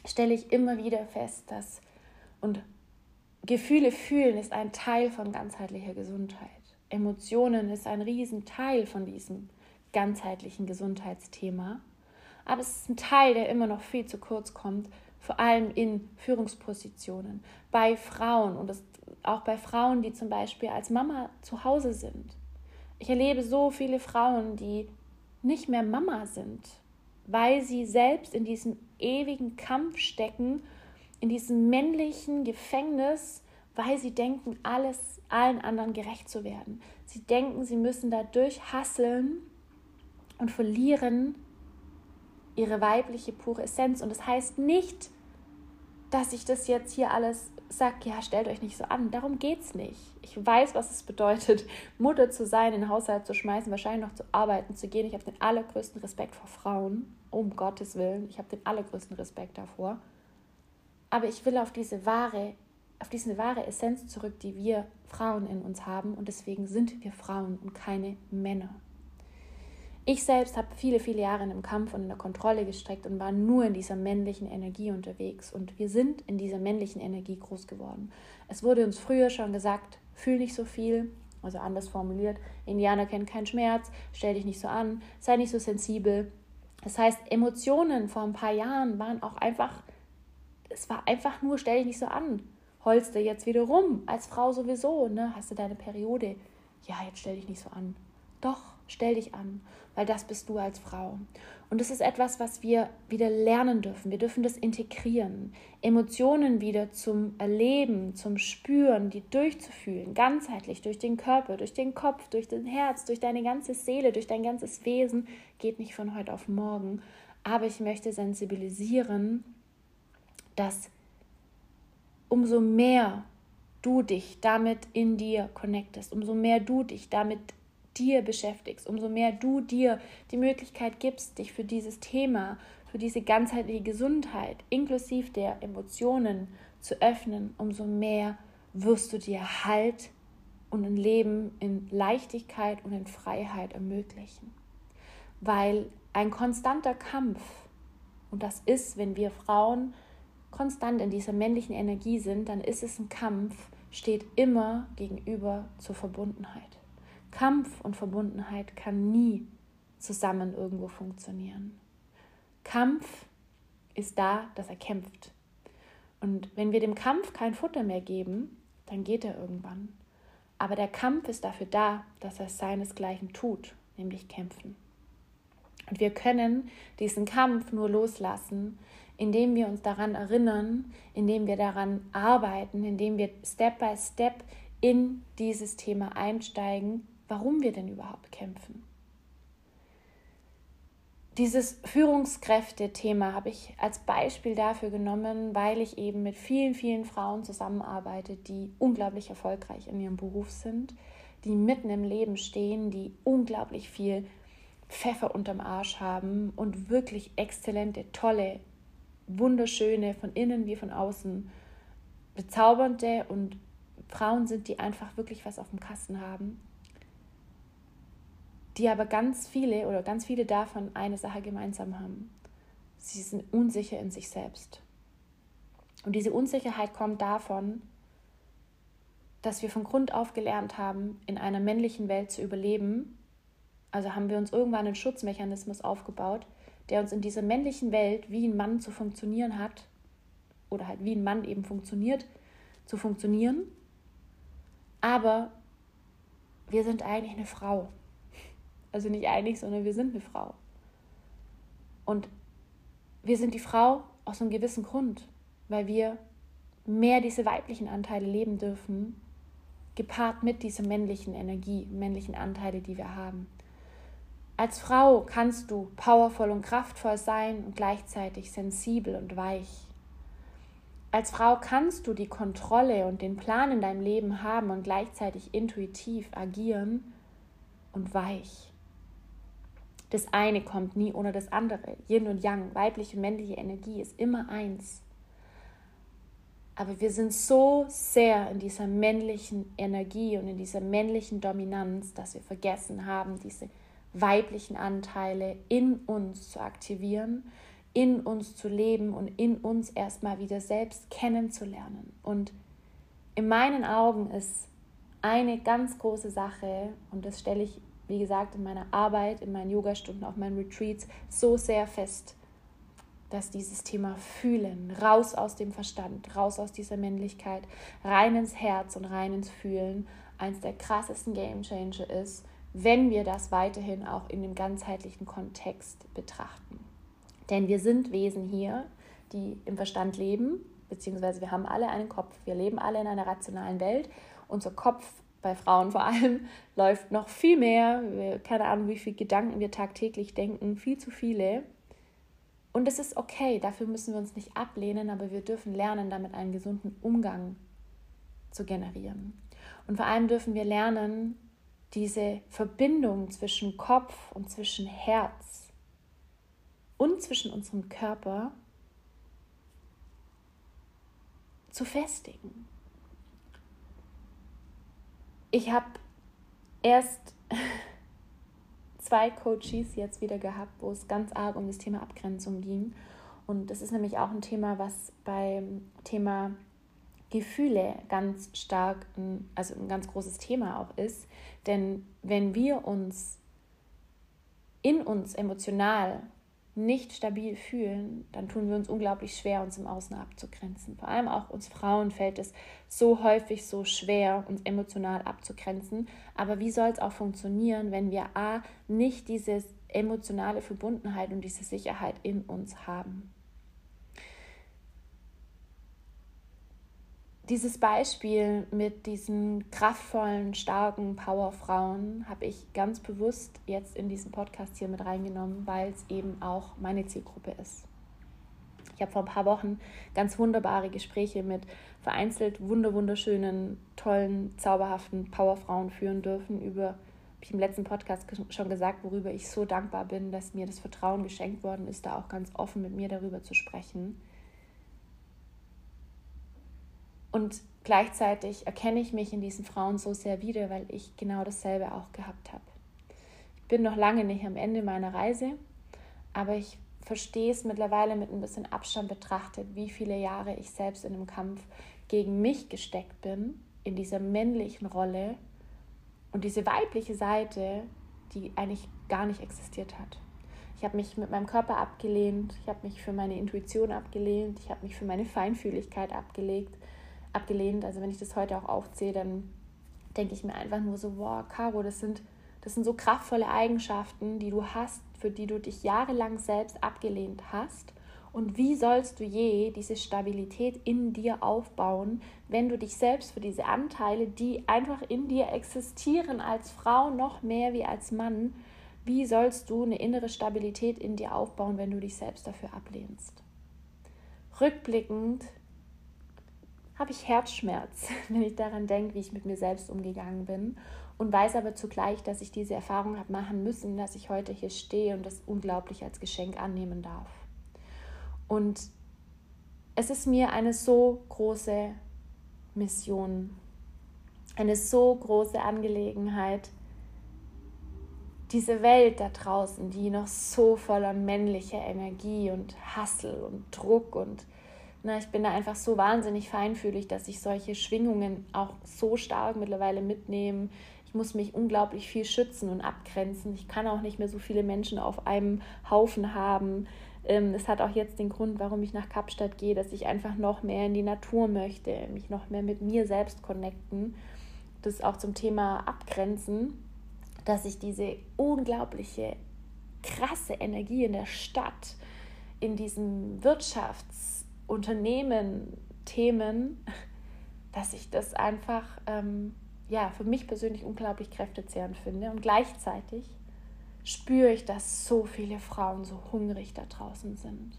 stelle ich immer wieder fest, dass und Gefühle fühlen ist ein Teil von ganzheitlicher Gesundheit. Emotionen ist ein Riesenteil von diesem ganzheitlichen Gesundheitsthema. Aber es ist ein Teil, der immer noch viel zu kurz kommt, vor allem in Führungspositionen, bei Frauen und das, auch bei Frauen, die zum Beispiel als Mama zu Hause sind. Ich erlebe so viele Frauen, die nicht mehr Mama sind, weil sie selbst in diesem ewigen Kampf stecken, in diesem männlichen Gefängnis, weil sie denken, alles allen anderen gerecht zu werden. Sie denken, sie müssen dadurch hasseln und verlieren ihre weibliche pure Essenz. Und das heißt nicht, dass ich das jetzt hier alles sage, ja, stellt euch nicht so an. Darum geht es nicht. Ich weiß, was es bedeutet, Mutter zu sein, den Haushalt zu schmeißen, wahrscheinlich noch zu arbeiten zu gehen. Ich habe den allergrößten Respekt vor Frauen, um Gottes Willen. Ich habe den allergrößten Respekt davor. Aber ich will auf diese wahre, auf diese wahre Essenz zurück, die wir Frauen in uns haben. Und deswegen sind wir Frauen und keine Männer. Ich selbst habe viele, viele Jahre in einem Kampf und in der Kontrolle gestreckt und war nur in dieser männlichen Energie unterwegs. Und wir sind in dieser männlichen Energie groß geworden. Es wurde uns früher schon gesagt, fühl nicht so viel, also anders formuliert, Indianer kennen keinen Schmerz, stell dich nicht so an, sei nicht so sensibel. Das heißt, Emotionen vor ein paar Jahren waren auch einfach, es war einfach nur, stell dich nicht so an. Holst du jetzt wieder rum, als Frau sowieso, ne? Hast du deine Periode? Ja, jetzt stell dich nicht so an. Doch, Stell dich an, weil das bist du als Frau. Und das ist etwas, was wir wieder lernen dürfen. Wir dürfen das integrieren, Emotionen wieder zum Erleben, zum Spüren, die durchzufühlen, ganzheitlich durch den Körper, durch den Kopf, durch dein Herz, durch deine ganze Seele, durch dein ganzes Wesen, geht nicht von heute auf morgen. Aber ich möchte sensibilisieren, dass umso mehr du dich damit in dir connectest, umso mehr du dich damit dir beschäftigst, umso mehr du dir die Möglichkeit gibst, dich für dieses Thema, für diese ganzheitliche Gesundheit inklusive der Emotionen zu öffnen, umso mehr wirst du dir Halt und ein Leben in Leichtigkeit und in Freiheit ermöglichen. Weil ein konstanter Kampf, und das ist, wenn wir Frauen konstant in dieser männlichen Energie sind, dann ist es ein Kampf, steht immer gegenüber zur Verbundenheit. Kampf und Verbundenheit kann nie zusammen irgendwo funktionieren. Kampf ist da, dass er kämpft. Und wenn wir dem Kampf kein Futter mehr geben, dann geht er irgendwann. Aber der Kampf ist dafür da, dass er seinesgleichen tut, nämlich kämpfen. Und wir können diesen Kampf nur loslassen, indem wir uns daran erinnern, indem wir daran arbeiten, indem wir Step by Step in dieses Thema einsteigen, warum wir denn überhaupt kämpfen. Dieses Führungskräfte-Thema habe ich als Beispiel dafür genommen, weil ich eben mit vielen, vielen Frauen zusammenarbeite, die unglaublich erfolgreich in ihrem Beruf sind, die mitten im Leben stehen, die unglaublich viel Pfeffer unterm Arsch haben und wirklich exzellente, tolle, wunderschöne, von innen wie von außen bezaubernde und Frauen sind, die einfach wirklich was auf dem Kasten haben die aber ganz viele oder ganz viele davon eine Sache gemeinsam haben. Sie sind unsicher in sich selbst. Und diese Unsicherheit kommt davon, dass wir von Grund auf gelernt haben, in einer männlichen Welt zu überleben. Also haben wir uns irgendwann einen Schutzmechanismus aufgebaut, der uns in dieser männlichen Welt, wie ein Mann zu funktionieren hat, oder halt wie ein Mann eben funktioniert, zu funktionieren. Aber wir sind eigentlich eine Frau. Also nicht einig, sondern wir sind eine Frau. Und wir sind die Frau aus einem gewissen Grund, weil wir mehr diese weiblichen Anteile leben dürfen, gepaart mit dieser männlichen Energie, männlichen Anteile, die wir haben. Als Frau kannst du powervoll und kraftvoll sein und gleichzeitig sensibel und weich. Als Frau kannst du die Kontrolle und den Plan in deinem Leben haben und gleichzeitig intuitiv agieren und weich. Das eine kommt nie ohne das andere. Yin und Yang, weibliche und männliche Energie ist immer eins. Aber wir sind so sehr in dieser männlichen Energie und in dieser männlichen Dominanz, dass wir vergessen haben, diese weiblichen Anteile in uns zu aktivieren, in uns zu leben und in uns erstmal wieder selbst kennenzulernen. Und in meinen Augen ist eine ganz große Sache, und das stelle ich wie gesagt, in meiner Arbeit, in meinen Yogastunden, auf meinen Retreats so sehr fest. dass dieses Thema Fühlen, raus aus dem Verstand, raus aus dieser Männlichkeit, rein ins Herz und rein ins Fühlen, eins der krassesten Game Changer ist, wenn wir das weiterhin auch in dem ganzheitlichen Kontext betrachten. Denn wir sind Wesen hier, die im Verstand leben, beziehungsweise wir haben alle einen Kopf, wir leben alle in einer rationalen Welt. Unser Kopf, bei Frauen vor allem, läuft noch viel mehr. Wir, keine Ahnung, wie viele Gedanken wir tagtäglich denken, viel zu viele. Und es ist okay, dafür müssen wir uns nicht ablehnen, aber wir dürfen lernen, damit einen gesunden Umgang zu generieren. Und vor allem dürfen wir lernen, diese Verbindung zwischen Kopf und zwischen Herz und zwischen unserem Körper zu festigen. Ich habe erst zwei Coaches jetzt wieder gehabt, wo es ganz arg um das Thema Abgrenzung ging. Und das ist nämlich auch ein Thema, was beim Thema Gefühle ganz stark, also ein ganz großes Thema auch ist. Denn wenn wir uns in uns emotional nicht stabil fühlen, dann tun wir uns unglaublich schwer, uns im Außen abzugrenzen. Vor allem auch uns Frauen fällt es so häufig so schwer, uns emotional abzugrenzen. Aber wie soll es auch funktionieren, wenn wir A, nicht diese emotionale Verbundenheit und diese Sicherheit in uns haben? Dieses Beispiel mit diesen kraftvollen, starken Powerfrauen habe ich ganz bewusst jetzt in diesen Podcast hier mit reingenommen, weil es eben auch meine Zielgruppe ist. Ich habe vor ein paar Wochen ganz wunderbare Gespräche mit vereinzelt wunderschönen, tollen, zauberhaften Powerfrauen führen dürfen über habe ich im letzten Podcast schon gesagt, worüber ich so dankbar bin, dass mir das Vertrauen geschenkt worden ist, da auch ganz offen mit mir darüber zu sprechen. Und gleichzeitig erkenne ich mich in diesen Frauen so sehr wieder, weil ich genau dasselbe auch gehabt habe. Ich bin noch lange nicht am Ende meiner Reise, aber ich verstehe es mittlerweile mit ein bisschen Abstand betrachtet, wie viele Jahre ich selbst in einem Kampf gegen mich gesteckt bin, in dieser männlichen Rolle und diese weibliche Seite, die eigentlich gar nicht existiert hat. Ich habe mich mit meinem Körper abgelehnt, ich habe mich für meine Intuition abgelehnt, ich habe mich für meine Feinfühligkeit abgelegt, abgelehnt. Also wenn ich das heute auch aufzähle, dann denke ich mir einfach nur so, wow, Caro, das sind, das sind so kraftvolle Eigenschaften, die du hast, für die du dich jahrelang selbst abgelehnt hast. Und wie sollst du je diese Stabilität in dir aufbauen, wenn du dich selbst für diese Anteile, die einfach in dir existieren als Frau noch mehr wie als Mann, wie sollst du eine innere Stabilität in dir aufbauen, wenn du dich selbst dafür ablehnst? Rückblickend habe ich Herzschmerz, wenn ich daran denke, wie ich mit mir selbst umgegangen bin und weiß aber zugleich, dass ich diese Erfahrung habe machen müssen, dass ich heute hier stehe und das unglaublich als Geschenk annehmen darf. Und es ist mir eine so große Mission, eine so große Angelegenheit, diese Welt da draußen, die noch so voller männlicher Energie und Hassel und Druck und na, ich bin da einfach so wahnsinnig feinfühlig, dass ich solche Schwingungen auch so stark mittlerweile mitnehme. Ich muss mich unglaublich viel schützen und abgrenzen. Ich kann auch nicht mehr so viele Menschen auf einem Haufen haben. Ähm, es hat auch jetzt den Grund, warum ich nach Kapstadt gehe, dass ich einfach noch mehr in die Natur möchte, mich noch mehr mit mir selbst connecten. Das auch zum Thema Abgrenzen, dass ich diese unglaubliche, krasse Energie in der Stadt, in diesem Wirtschafts- Unternehmen, Themen, dass ich das einfach ähm, ja, für mich persönlich unglaublich kräftezehrend finde. Und gleichzeitig spüre ich, dass so viele Frauen so hungrig da draußen sind.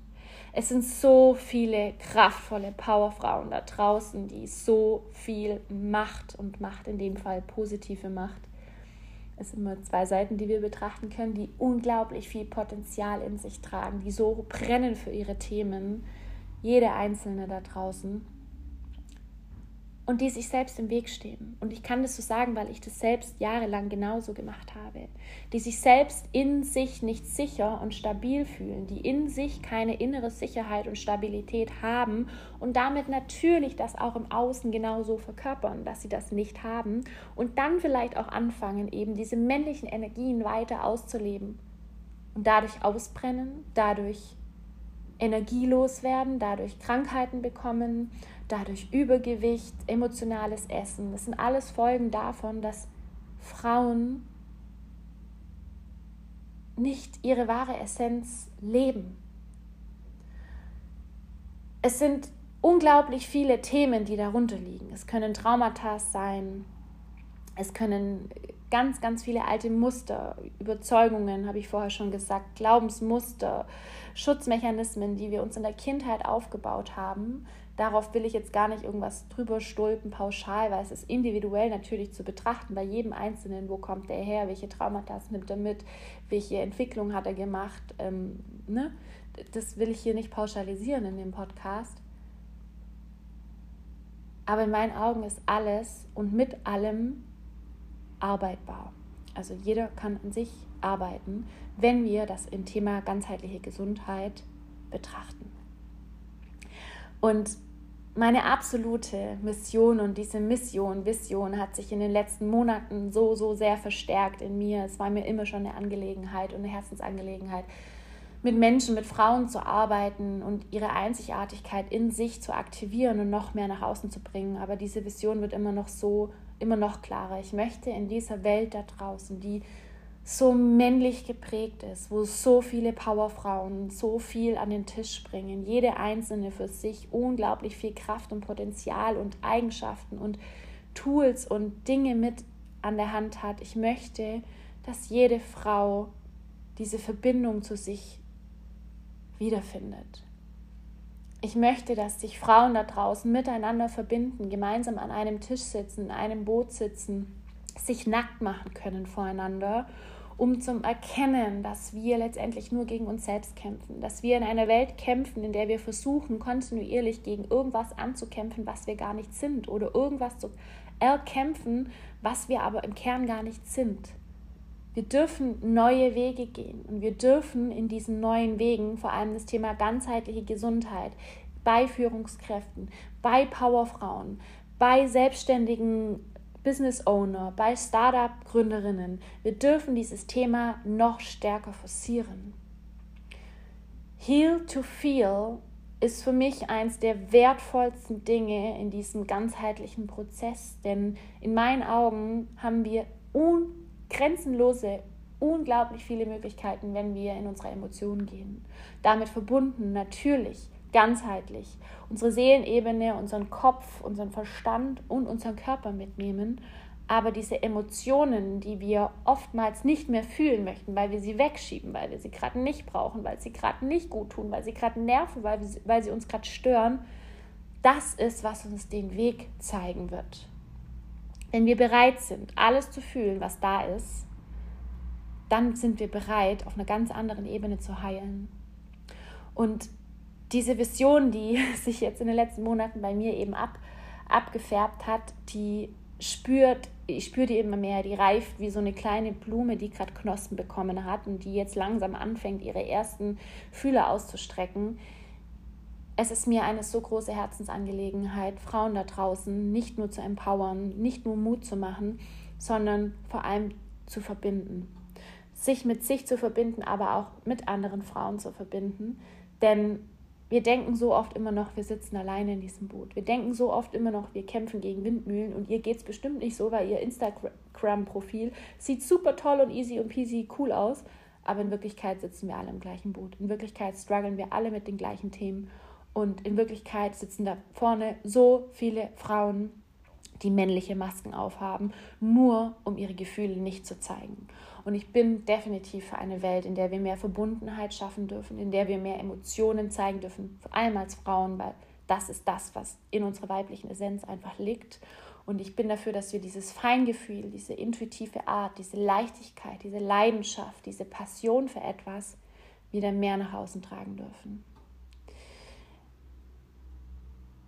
Es sind so viele kraftvolle Powerfrauen da draußen, die so viel Macht und Macht in dem Fall positive Macht. Es sind immer zwei Seiten, die wir betrachten können, die unglaublich viel Potenzial in sich tragen, die so brennen für ihre Themen, jede einzelne da draußen und die sich selbst im Weg stehen. Und ich kann das so sagen, weil ich das selbst jahrelang genauso gemacht habe. Die sich selbst in sich nicht sicher und stabil fühlen, die in sich keine innere Sicherheit und Stabilität haben und damit natürlich das auch im Außen genauso verkörpern, dass sie das nicht haben und dann vielleicht auch anfangen, eben diese männlichen Energien weiter auszuleben und dadurch ausbrennen, dadurch energielos werden, dadurch Krankheiten bekommen, dadurch Übergewicht, emotionales Essen. Das sind alles Folgen davon, dass Frauen nicht ihre wahre Essenz leben. Es sind unglaublich viele Themen, die darunter liegen. Es können Traumata sein, es können ganz, ganz viele alte Muster, Überzeugungen, habe ich vorher schon gesagt, Glaubensmuster, Schutzmechanismen, die wir uns in der Kindheit aufgebaut haben. Darauf will ich jetzt gar nicht irgendwas drüber stulpen, pauschal, weil es ist individuell natürlich zu betrachten, bei jedem Einzelnen, wo kommt der her, welche Traumata nimmt er mit, welche Entwicklung hat er gemacht. Ähm, ne? Das will ich hier nicht pauschalisieren in dem Podcast. Aber in meinen Augen ist alles und mit allem arbeitbar. Also jeder kann an sich arbeiten, wenn wir das im Thema ganzheitliche Gesundheit betrachten. Und meine absolute Mission und diese Mission, Vision hat sich in den letzten Monaten so, so sehr verstärkt in mir. Es war mir immer schon eine Angelegenheit und eine Herzensangelegenheit, mit Menschen, mit Frauen zu arbeiten und ihre Einzigartigkeit in sich zu aktivieren und noch mehr nach außen zu bringen. Aber diese Vision wird immer noch so immer noch klarer. Ich möchte in dieser Welt da draußen, die so männlich geprägt ist, wo so viele Powerfrauen so viel an den Tisch bringen, jede einzelne für sich unglaublich viel Kraft und Potenzial und Eigenschaften und Tools und Dinge mit an der Hand hat. Ich möchte, dass jede Frau diese Verbindung zu sich wiederfindet. Ich möchte, dass sich Frauen da draußen miteinander verbinden, gemeinsam an einem Tisch sitzen, in einem Boot sitzen, sich nackt machen können voreinander, um zu erkennen, dass wir letztendlich nur gegen uns selbst kämpfen, dass wir in einer Welt kämpfen, in der wir versuchen, kontinuierlich gegen irgendwas anzukämpfen, was wir gar nicht sind, oder irgendwas zu erkämpfen, was wir aber im Kern gar nicht sind. Wir dürfen neue Wege gehen und wir dürfen in diesen neuen Wegen vor allem das Thema ganzheitliche Gesundheit bei Führungskräften, bei Powerfrauen, bei selbstständigen Business Owner, bei Startup-Gründerinnen, wir dürfen dieses Thema noch stärker forcieren. Heal to Feel ist für mich eins der wertvollsten Dinge in diesem ganzheitlichen Prozess, denn in meinen Augen haben wir unglaublich grenzenlose, unglaublich viele Möglichkeiten, wenn wir in unsere Emotionen gehen. Damit verbunden natürlich ganzheitlich unsere Seelenebene, unseren Kopf, unseren Verstand und unseren Körper mitnehmen. Aber diese Emotionen, die wir oftmals nicht mehr fühlen möchten, weil wir sie wegschieben, weil wir sie gerade nicht brauchen, weil sie gerade nicht gut tun, weil sie gerade nerven, weil, wir, weil sie uns gerade stören, das ist, was uns den Weg zeigen wird. Wenn wir bereit sind, alles zu fühlen, was da ist, dann sind wir bereit, auf einer ganz anderen Ebene zu heilen. Und diese Vision, die sich jetzt in den letzten Monaten bei mir eben ab, abgefärbt hat, die spürt, ich spüre die immer mehr, die reift wie so eine kleine Blume, die gerade Knospen bekommen hat und die jetzt langsam anfängt, ihre ersten Fühler auszustrecken es ist mir eine so große Herzensangelegenheit, Frauen da draußen nicht nur zu empowern, nicht nur Mut zu machen, sondern vor allem zu verbinden. Sich mit sich zu verbinden, aber auch mit anderen Frauen zu verbinden. Denn wir denken so oft immer noch, wir sitzen alleine in diesem Boot. Wir denken so oft immer noch, wir kämpfen gegen Windmühlen und ihr geht es bestimmt nicht so, weil ihr Instagram-Profil sieht super toll und easy und peasy cool aus. Aber in Wirklichkeit sitzen wir alle im gleichen Boot. In Wirklichkeit strugglen wir alle mit den gleichen Themen. Und in Wirklichkeit sitzen da vorne so viele Frauen, die männliche Masken aufhaben, nur um ihre Gefühle nicht zu zeigen. Und ich bin definitiv für eine Welt, in der wir mehr Verbundenheit schaffen dürfen, in der wir mehr Emotionen zeigen dürfen, vor allem als Frauen, weil das ist das, was in unserer weiblichen Essenz einfach liegt. Und ich bin dafür, dass wir dieses Feingefühl, diese intuitive Art, diese Leichtigkeit, diese Leidenschaft, diese Passion für etwas wieder mehr nach außen tragen dürfen.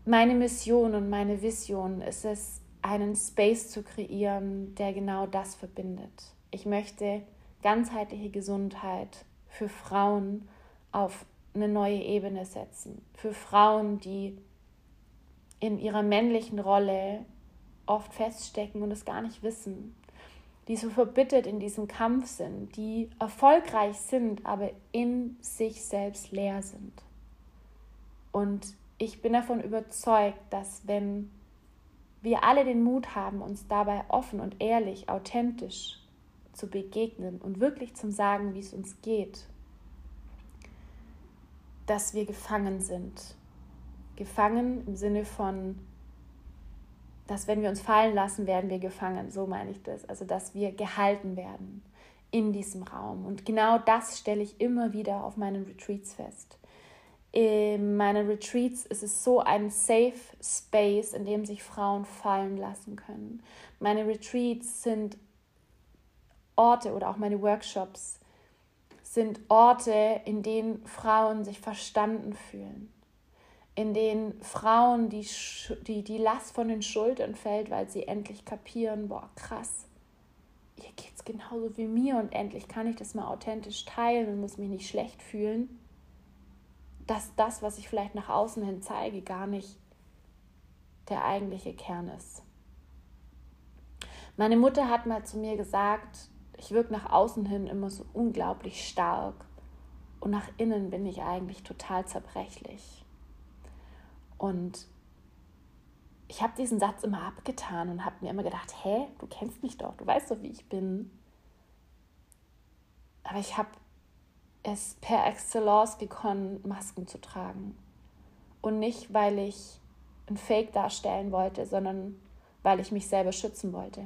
Meine Mission und meine Vision ist es, einen Space zu kreieren, der genau das verbindet. Ich möchte ganzheitliche Gesundheit für Frauen auf eine neue Ebene setzen. Für Frauen, die in ihrer männlichen Rolle oft feststecken und es gar nicht wissen, die so verbittert in diesem Kampf sind, die erfolgreich sind, aber in sich selbst leer sind. Und ich bin davon überzeugt, dass wenn wir alle den Mut haben, uns dabei offen und ehrlich, authentisch zu begegnen und wirklich zum Sagen, wie es uns geht, dass wir gefangen sind. Gefangen im Sinne von, dass wenn wir uns fallen lassen, werden wir gefangen. So meine ich das. Also, dass wir gehalten werden in diesem Raum. Und genau das stelle ich immer wieder auf meinen Retreats fest. In meinen Retreats ist es so ein Safe Space, in dem sich Frauen fallen lassen können. Meine Retreats sind Orte oder auch meine Workshops sind Orte, in denen Frauen sich verstanden fühlen, in denen Frauen die, die, die Last von den Schultern fällt, weil sie endlich kapieren, boah, krass, ihr geht es genauso wie mir und endlich kann ich das mal authentisch teilen und muss mich nicht schlecht fühlen, dass das, was ich vielleicht nach außen hin zeige, gar nicht der eigentliche Kern ist. Meine Mutter hat mal zu mir gesagt, ich wirke nach außen hin immer so unglaublich stark und nach innen bin ich eigentlich total zerbrechlich. Und ich habe diesen Satz immer abgetan und habe mir immer gedacht, hä, du kennst mich doch, du weißt doch, wie ich bin. Aber ich habe es per Excellence gekonnt, Masken zu tragen. Und nicht, weil ich ein Fake darstellen wollte, sondern weil ich mich selber schützen wollte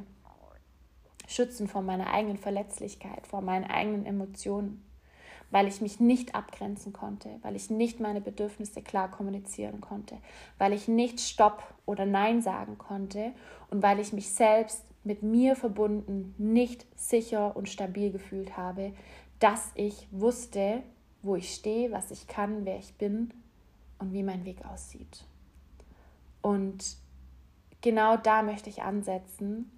schützen vor meiner eigenen Verletzlichkeit, vor meinen eigenen Emotionen, weil ich mich nicht abgrenzen konnte, weil ich nicht meine Bedürfnisse klar kommunizieren konnte, weil ich nicht Stopp oder Nein sagen konnte und weil ich mich selbst mit mir verbunden nicht sicher und stabil gefühlt habe, dass ich wusste, wo ich stehe, was ich kann, wer ich bin und wie mein Weg aussieht. Und genau da möchte ich ansetzen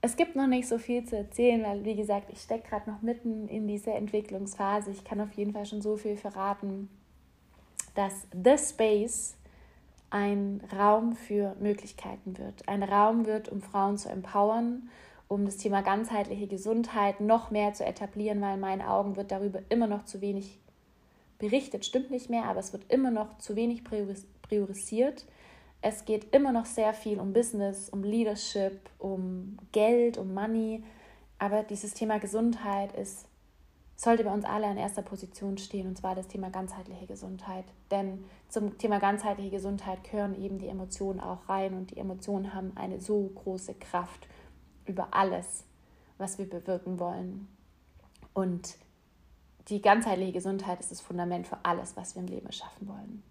es gibt noch nicht so viel zu erzählen, weil, wie gesagt, ich stecke gerade noch mitten in dieser Entwicklungsphase. Ich kann auf jeden Fall schon so viel verraten, dass The Space ein Raum für Möglichkeiten wird. Ein Raum wird, um Frauen zu empowern, um das Thema ganzheitliche Gesundheit noch mehr zu etablieren, weil in meinen Augen wird darüber immer noch zu wenig berichtet. Stimmt nicht mehr, aber es wird immer noch zu wenig priorisiert. Es geht immer noch sehr viel um Business, um Leadership, um Geld, um Money. Aber dieses Thema Gesundheit ist, sollte bei uns alle an erster Position stehen, und zwar das Thema ganzheitliche Gesundheit. Denn zum Thema ganzheitliche Gesundheit gehören eben die Emotionen auch rein und die Emotionen haben eine so große Kraft über alles, was wir bewirken wollen. Und die ganzheitliche Gesundheit ist das Fundament für alles, was wir im Leben schaffen wollen.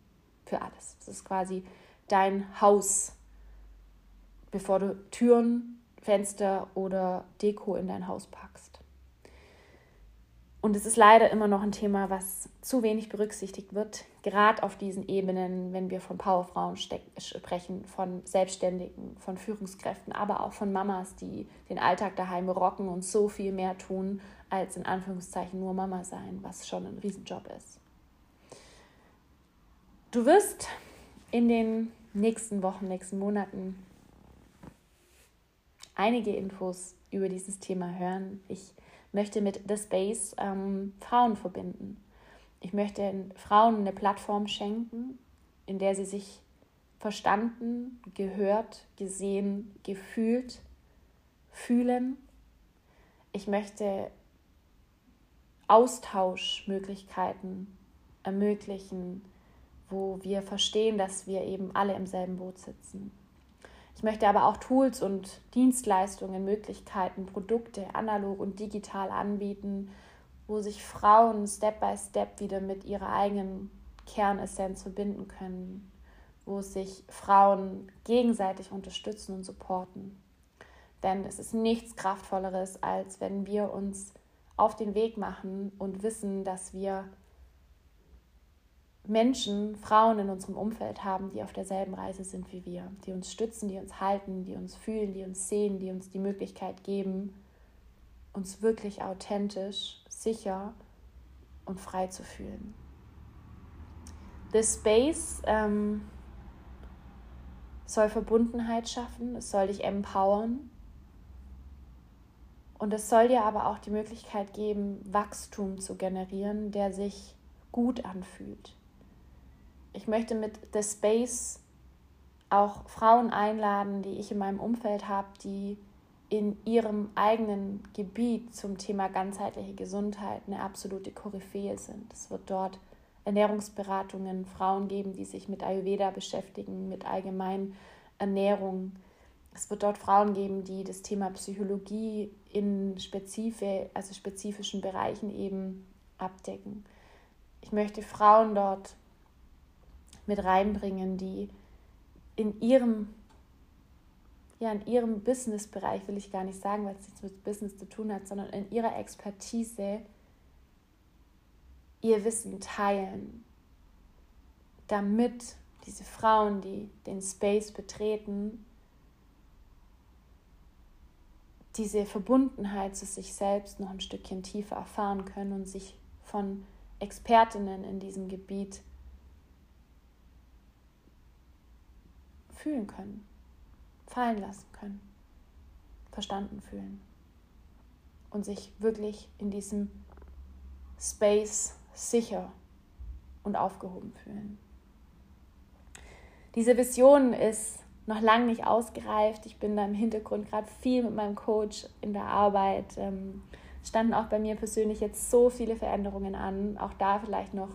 Für alles. Es ist quasi dein Haus, bevor du Türen, Fenster oder Deko in dein Haus packst. Und es ist leider immer noch ein Thema, was zu wenig berücksichtigt wird, gerade auf diesen Ebenen, wenn wir von Powerfrauen sprechen, von Selbstständigen, von Führungskräften, aber auch von Mamas, die den Alltag daheim rocken und so viel mehr tun, als in Anführungszeichen nur Mama sein, was schon ein Riesenjob ist. Du wirst in den nächsten Wochen, nächsten Monaten einige Infos über dieses Thema hören. Ich möchte mit The Space ähm, Frauen verbinden. Ich möchte Frauen eine Plattform schenken, in der sie sich verstanden, gehört, gesehen, gefühlt fühlen. Ich möchte Austauschmöglichkeiten ermöglichen, wo wir verstehen, dass wir eben alle im selben Boot sitzen. Ich möchte aber auch Tools und Dienstleistungen, Möglichkeiten, Produkte analog und digital anbieten, wo sich Frauen Step by Step wieder mit ihrer eigenen Kernessenz verbinden können, wo sich Frauen gegenseitig unterstützen und supporten. Denn es ist nichts Kraftvolleres, als wenn wir uns auf den Weg machen und wissen, dass wir Menschen, Frauen in unserem Umfeld haben, die auf derselben Reise sind wie wir, die uns stützen, die uns halten, die uns fühlen, die uns sehen, die uns die Möglichkeit geben, uns wirklich authentisch, sicher und frei zu fühlen. This Space ähm, soll Verbundenheit schaffen, es soll dich empowern und es soll dir aber auch die Möglichkeit geben, Wachstum zu generieren, der sich gut anfühlt Ich möchte mit The Space auch Frauen einladen, die ich in meinem Umfeld habe, die in ihrem eigenen Gebiet zum Thema ganzheitliche Gesundheit eine absolute Koryphäe sind. Es wird dort Ernährungsberatungen, Frauen geben, die sich mit Ayurveda beschäftigen, mit allgemeinen Ernährung. Es wird dort Frauen geben, die das Thema Psychologie in spezife, also spezifischen Bereichen eben abdecken. Ich möchte Frauen dort mit reinbringen, die in ihrem ja, in ihrem Businessbereich, will ich gar nicht sagen, weil es nichts mit Business zu tun hat, sondern in ihrer Expertise ihr Wissen teilen, damit diese Frauen, die den Space betreten, diese Verbundenheit zu sich selbst noch ein Stückchen tiefer erfahren können und sich von Expertinnen in diesem Gebiet fühlen können, fallen lassen können, verstanden fühlen und sich wirklich in diesem Space sicher und aufgehoben fühlen. Diese Vision ist noch lange nicht ausgereift. Ich bin da im Hintergrund gerade viel mit meinem Coach in der Arbeit. Ähm, standen auch bei mir persönlich jetzt so viele Veränderungen an. Auch da vielleicht noch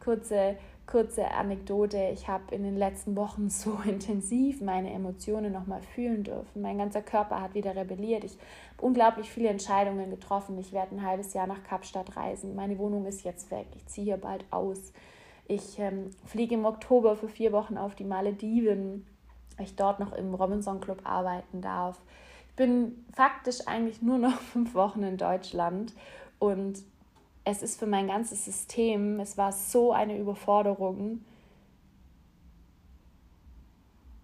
kurze, kurze Anekdote. Ich habe in den letzten Wochen so intensiv meine Emotionen nochmal fühlen dürfen. Mein ganzer Körper hat wieder rebelliert. Ich habe unglaublich viele Entscheidungen getroffen. Ich werde ein halbes Jahr nach Kapstadt reisen. Meine Wohnung ist jetzt weg. Ich ziehe hier bald aus. Ich ähm, fliege im Oktober für vier Wochen auf die Malediven ich dort noch im Robinson Club arbeiten darf. Ich bin faktisch eigentlich nur noch fünf Wochen in Deutschland und es ist für mein ganzes System, es war so eine Überforderung,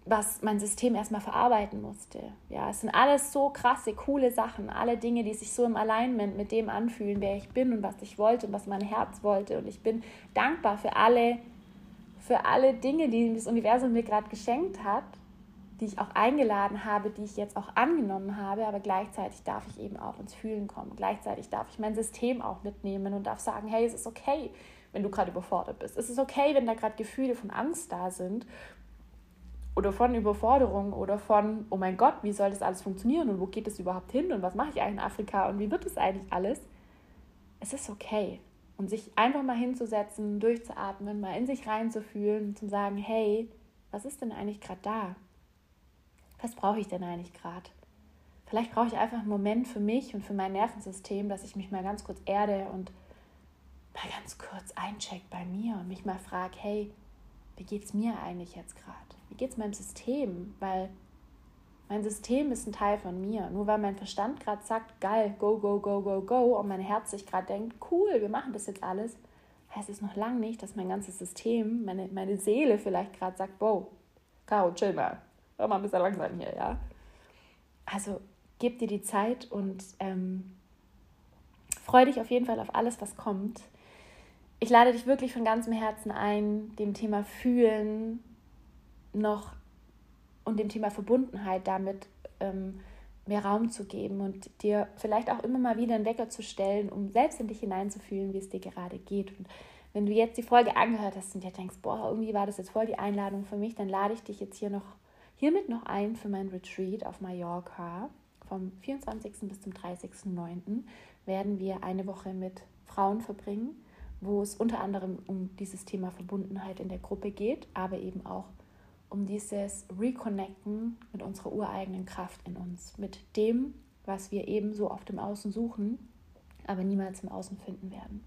was mein System erstmal verarbeiten musste. Ja, es sind alles so krasse, coole Sachen, alle Dinge, die sich so im Alignment mit dem anfühlen, wer ich bin und was ich wollte und was mein Herz wollte. Und ich bin dankbar für alle, für alle Dinge, die das Universum mir gerade geschenkt hat die ich auch eingeladen habe, die ich jetzt auch angenommen habe, aber gleichzeitig darf ich eben auch ins Fühlen kommen. Gleichzeitig darf ich mein System auch mitnehmen und darf sagen, hey, es ist okay, wenn du gerade überfordert bist. Es ist okay, wenn da gerade Gefühle von Angst da sind oder von Überforderung oder von, oh mein Gott, wie soll das alles funktionieren und wo geht es überhaupt hin und was mache ich eigentlich in Afrika und wie wird es eigentlich alles? Es ist okay. Und sich einfach mal hinzusetzen, durchzuatmen, mal in sich reinzufühlen und zu sagen, hey, was ist denn eigentlich gerade da? Was brauche ich denn eigentlich gerade? Vielleicht brauche ich einfach einen Moment für mich und für mein Nervensystem, dass ich mich mal ganz kurz erde und mal ganz kurz eincheck bei mir und mich mal frage, hey, wie geht es mir eigentlich jetzt gerade? Wie geht es meinem System? Weil mein System ist ein Teil von mir. Nur weil mein Verstand gerade sagt, geil, go, go, go, go, go, und mein Herz sich gerade denkt, cool, wir machen das jetzt alles, heißt es noch lange nicht, dass mein ganzes System, meine, meine Seele vielleicht gerade sagt, wow, Caro, chill mal, Hör mal ein bisschen langsam hier, ja. Also gib dir die Zeit und ähm, freu dich auf jeden Fall auf alles, was kommt. Ich lade dich wirklich von ganzem Herzen ein, dem Thema Fühlen noch und dem Thema Verbundenheit damit ähm, mehr Raum zu geben und dir vielleicht auch immer mal wieder einen Wecker zu stellen, um selbst in dich hineinzufühlen, wie es dir gerade geht. Und wenn du jetzt die Folge angehört hast und dir denkst, boah, irgendwie war das jetzt voll die Einladung für mich, dann lade ich dich jetzt hier noch Hiermit noch ein für mein Retreat auf Mallorca. Vom 24. bis zum 30.09. werden wir eine Woche mit Frauen verbringen, wo es unter anderem um dieses Thema Verbundenheit in der Gruppe geht, aber eben auch um dieses Reconnecten mit unserer ureigenen Kraft in uns, mit dem, was wir eben so oft im Außen suchen, aber niemals im Außen finden werden.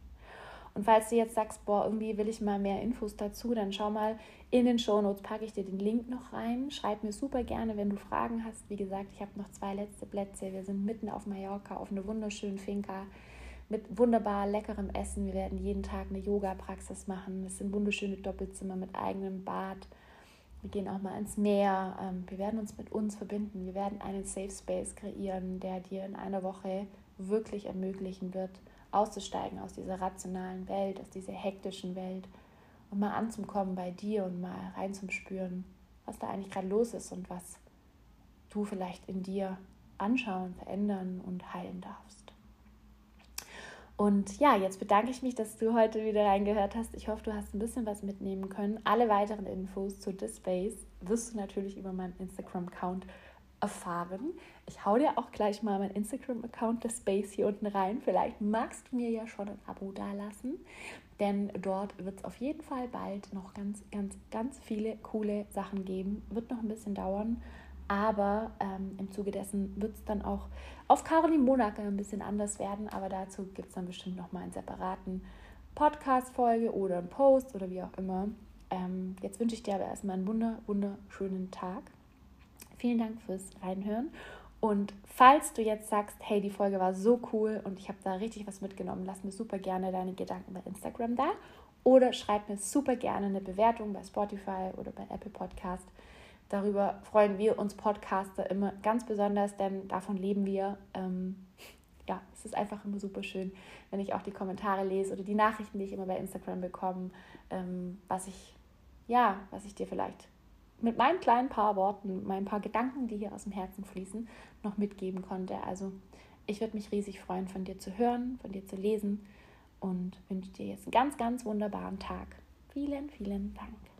Und falls du jetzt sagst, boah, irgendwie will ich mal mehr Infos dazu, dann schau mal in den Shownotes, packe ich dir den Link noch rein. Schreib mir super gerne, wenn du Fragen hast. Wie gesagt, ich habe noch zwei letzte Plätze. Wir sind mitten auf Mallorca, auf einer wunderschönen Finca mit wunderbar leckerem Essen. Wir werden jeden Tag eine Yoga-Praxis machen. Es sind wunderschöne Doppelzimmer mit eigenem Bad. Wir gehen auch mal ins Meer. Ähm, wir werden uns mit uns verbinden. Wir werden einen Safe Space kreieren, der dir in einer Woche wirklich ermöglichen wird, auszusteigen aus dieser rationalen Welt, aus dieser hektischen Welt und mal anzukommen bei dir und mal reinzuspüren, was da eigentlich gerade los ist und was du vielleicht in dir anschauen, verändern und heilen darfst. Und ja, jetzt bedanke ich mich, dass du heute wieder reingehört hast. Ich hoffe, du hast ein bisschen was mitnehmen können. Alle weiteren Infos zu The Space wirst du natürlich über meinen Instagram-Account erfahren. Ich hau dir auch gleich mal meinen Instagram-Account The Space hier unten rein. Vielleicht magst du mir ja schon ein Abo dalassen, denn dort wird es auf jeden Fall bald noch ganz, ganz, ganz viele coole Sachen geben. Wird noch ein bisschen dauern, aber ähm, im Zuge dessen wird es dann auch auf Caroline Monake ein bisschen anders werden. Aber dazu gibt es dann bestimmt noch mal einen separaten Podcast-Folge oder einen Post oder wie auch immer. Ähm, jetzt wünsche ich dir aber erstmal einen wunder, wunderschönen Tag. Vielen Dank fürs Reinhören. Und falls du jetzt sagst, hey, die Folge war so cool und ich habe da richtig was mitgenommen, lass mir super gerne deine Gedanken bei Instagram da oder schreib mir super gerne eine Bewertung bei Spotify oder bei Apple Podcast. Darüber freuen wir uns Podcaster immer ganz besonders, denn davon leben wir. Ähm, ja, es ist einfach immer super schön, wenn ich auch die Kommentare lese oder die Nachrichten, die ich immer bei Instagram bekomme, ähm, was ich, ja, was ich dir vielleicht mit meinen kleinen paar Worten, meinen paar Gedanken, die hier aus dem Herzen fließen, noch mitgeben konnte. Also ich würde mich riesig freuen, von dir zu hören, von dir zu lesen und wünsche dir jetzt einen ganz, ganz wunderbaren Tag. Vielen, vielen Dank.